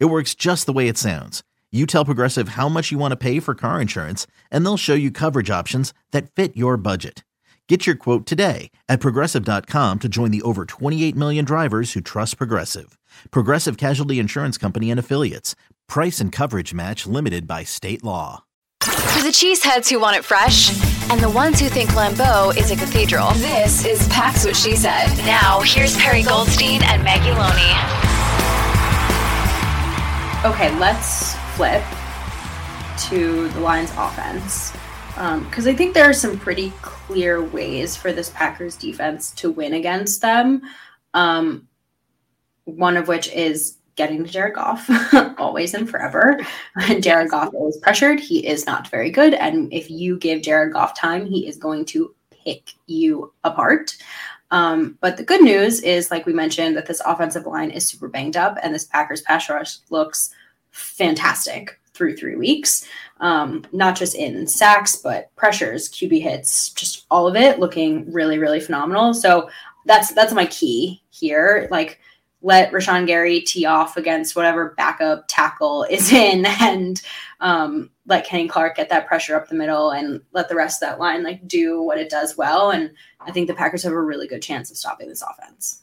It works just the way it sounds. You tell Progressive how much you want to pay for car insurance, and they'll show you coverage options that fit your budget. Get your quote today at progressive.com to join the over 28 million drivers who trust Progressive. Progressive Casualty Insurance Company and Affiliates. Price and coverage match limited by state law. For the cheeseheads who want it fresh, and the ones who think Lambeau is a cathedral, this is Pax What She Said. Now, here's Perri Goldstein and Maggie Loney. Okay, let's flip to the Lions offense. Because um, I think there are some pretty clear ways for this Packers defense to win against them. Um, one of which is getting to Jared Goff always and forever. Jared Goff is pressured. He is not very good. And if you give Jared Goff time, he is going to pick you apart. Um, but the good news is, like we mentioned, that this offensive line is super banged up, and this Packers pass rush looks fantastic through three weeks. Um, not just in sacks, but pressures, QB hits, just all of it looking really, really phenomenal. So that's that's my key here. Like let Rashan Gary tee off against whatever backup tackle is in and um, let Kenny Clark get that pressure up the middle and let the rest of that line like do what it does well. And I think the Packers have a really good chance of stopping this offense.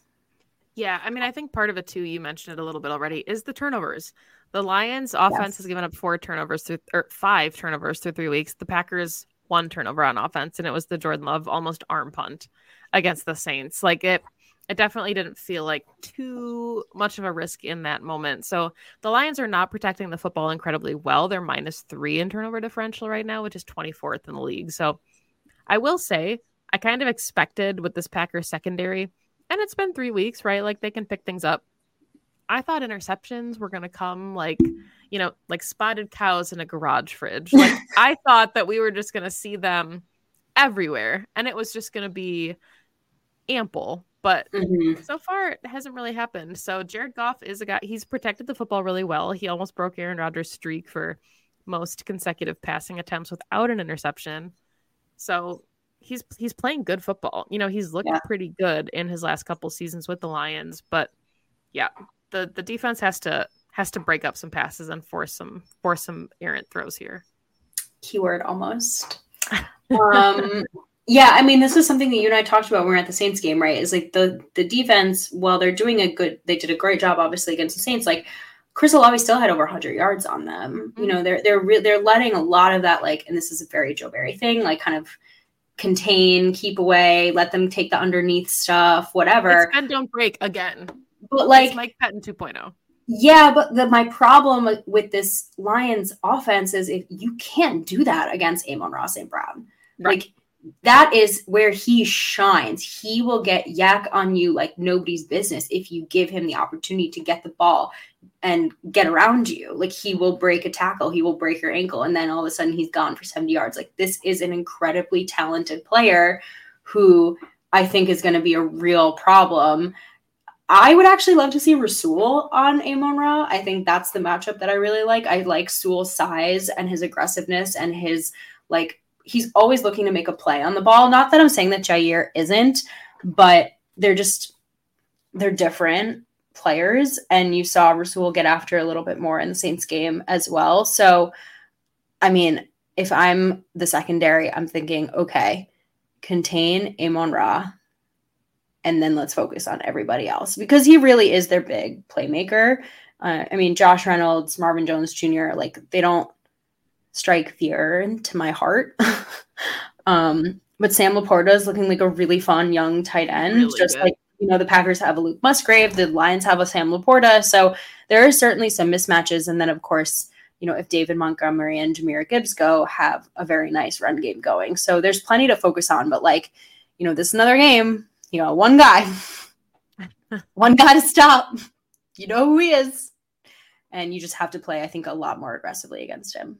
Yeah, I mean, I think part of it too, you mentioned it a little bit already, is the turnovers. The Lions offense yes. has given up four turnovers through or five turnovers through three weeks. The Packers one turnover on offense, and it was the Jordan Love almost arm punt against the Saints. Like it it definitely didn't feel like too much of a risk in that moment. So the Lions are not protecting the football incredibly well. They're minus three in turnover differential right now, which is 24th in the league. So I will say, I kind of expected with this Packers secondary, and it's been three weeks, right? Like they can pick things up. I thought interceptions were going to come like, you know, like spotted cows in a garage fridge. Like I thought that we were just going to see them everywhere and it was just going to be ample but mm-hmm. so far, it hasn't really happened. So Jared Goff is a guy. He's protected the football really well. He almost broke Aaron Rodgers' streak for most consecutive passing attempts without an interception. So he's he's playing good football. You know, he's looked yeah. pretty good in his last couple seasons with the Lions. But yeah, the the defense has to has to break up some passes and force some force some errant throws here. Keyword almost. um yeah, I mean, this is something that you and I talked about when we were at the Saints game, right? Is like the the defense, while they're doing a good, they did a great job, obviously against the Saints. Like Chris Olave still had over 100 yards on them. Mm-hmm. You know, they're they're re- they're letting a lot of that, like, and this is a very Joe Barry thing, like, kind of contain, keep away, let them take the underneath stuff, whatever. and don't break again. But like it's Mike Pettine 2.0. Yeah, but the, my problem with this Lions offense is if you can't do that against Amon-Ra St. Brown. Right. Like that is where he shines. He will get YAC on you like nobody's business if you give him the opportunity to get the ball and get around you. Like he will break a tackle, he will break your ankle, and then all of a sudden he's gone for 70 yards. Like this is an incredibly talented player who I think is going to be a real problem. I would actually love to see Rasul on Amon Ra. I think that's the matchup that I really like. I like Sewell's size and his aggressiveness and his like he's always looking to make a play on the ball. Not that I'm saying that Jaire isn't, but they're just they're different players. And you saw Rasul get after a little bit more in the Saints game as well. So I mean, if I'm the secondary, I'm thinking, okay, contain Amon Ra and then let's focus on everybody else because he really is their big playmaker. Uh, I mean, Josh Reynolds, Marvin Jones Jr., like they don't strike fear into my heart. um, but Sam LaPorta is looking like a really fun young tight end, really just good. like you know the Packers have a Luke Musgrave, the Lions have a Sam LaPorta, so there are certainly some mismatches. And then of course, you know if David Montgomery and Jahmyr Gibbs go, have a very nice run game going. So there's plenty to focus on. But like, you know, this is another game you know, one guy, one guy to stop. You know who he is. And you just have to play, I think, a lot more aggressively against him.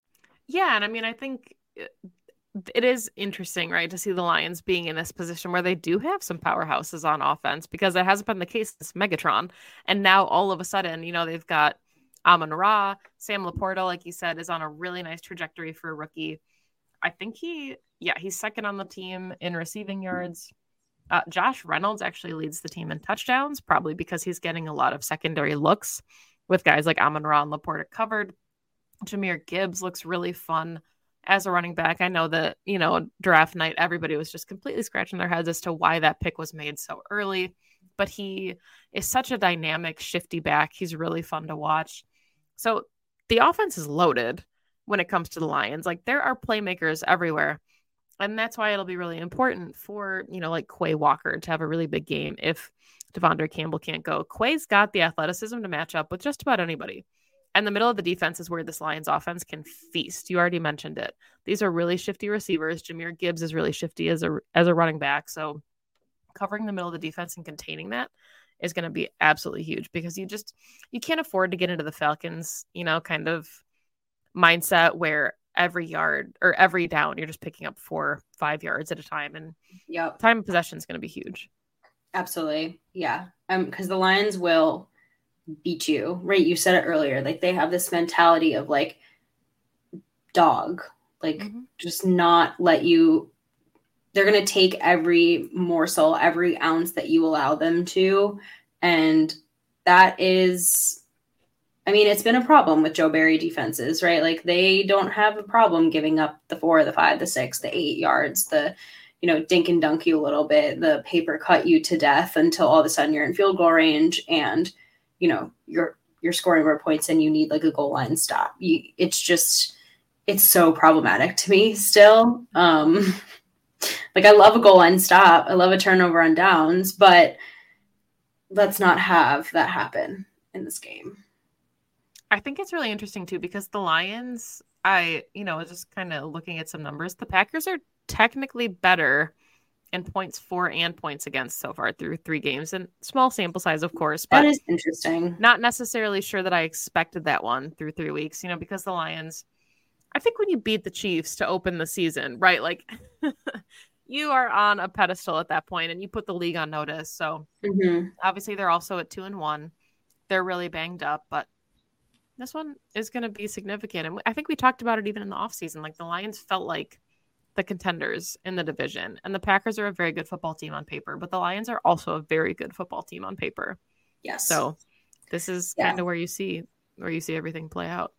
Yeah, and I mean, I think it is interesting, right, to see the Lions being in this position where they do have some powerhouses on offense because it hasn't been the case since Megatron. And now all of a sudden, you know, they've got Amon Ra, Sam LaPorta, like you said, is on a really nice trajectory for a rookie. I think he yeah, he's second on the team in receiving yards. Uh, Josh Reynolds actually leads the team in touchdowns, probably because he's getting a lot of secondary looks with guys like Amon Ra and LaPorta covered. Jahmyr Gibbs looks really fun as a running back. I know that, you know, draft night, everybody was just completely scratching their heads as to why that pick was made so early. But he is such a dynamic, shifty back. He's really fun to watch. So the offense is loaded when it comes to the Lions. Like there are playmakers everywhere and that's why it'll be really important for you know like Quay Walker to have a really big game if De'Vondre Campbell can't go. Quay's got the athleticism to match up with just about anybody. And the middle of the defense is where this Lions offense can feast. You already mentioned it. These are really shifty receivers. Jahmyr Gibbs is really shifty as a as a running back. So covering the middle of the defense and containing that is going to be absolutely huge because you just you can't afford to get into the Falcons, you know, kind of mindset where every yard or every down, you're just picking up four, five yards at a time. And yep. time of possession is going to be huge. Absolutely. Yeah. Um, because the Lions will beat you, right? You said it earlier. Like they have this mentality of like dog, like mm-hmm. just not let you they're going to take every morsel, every ounce that you allow them to. And that is I mean, it's been a problem with Joe Barry defenses, right? Like they don't have a problem giving up the four, the five, the six, the eight yards, the you know, dink and dunk you a little bit, the paper cut you to death until all of a sudden you're in field goal range and you know you're you're scoring more points and you need like a goal line stop. You, it's just it's so problematic to me still. Um like I love a goal line stop, I love a turnover on downs, but let's not have that happen in this game. I think it's really interesting too because the Lions, I, you know, just kind of looking at some numbers, the Packers are technically better in points for and points against so far through three games and small sample size, of course. But that is interesting. Not necessarily sure that I expected that one through three weeks, you know, because the Lions, I think when you beat the Chiefs to open the season, right? Like you are on a pedestal at that point and you put the league on notice. So mm-hmm. obviously they're also at two and one. They're really banged up, but this one is going to be significant. And I think we talked about it even in the offseason. Like the Lions felt like the contenders in the division, and the Packers are a very good football team on paper, but the Lions are also a very good football team on paper. Yes. So this is yeah. kind of where you see where you see everything play out.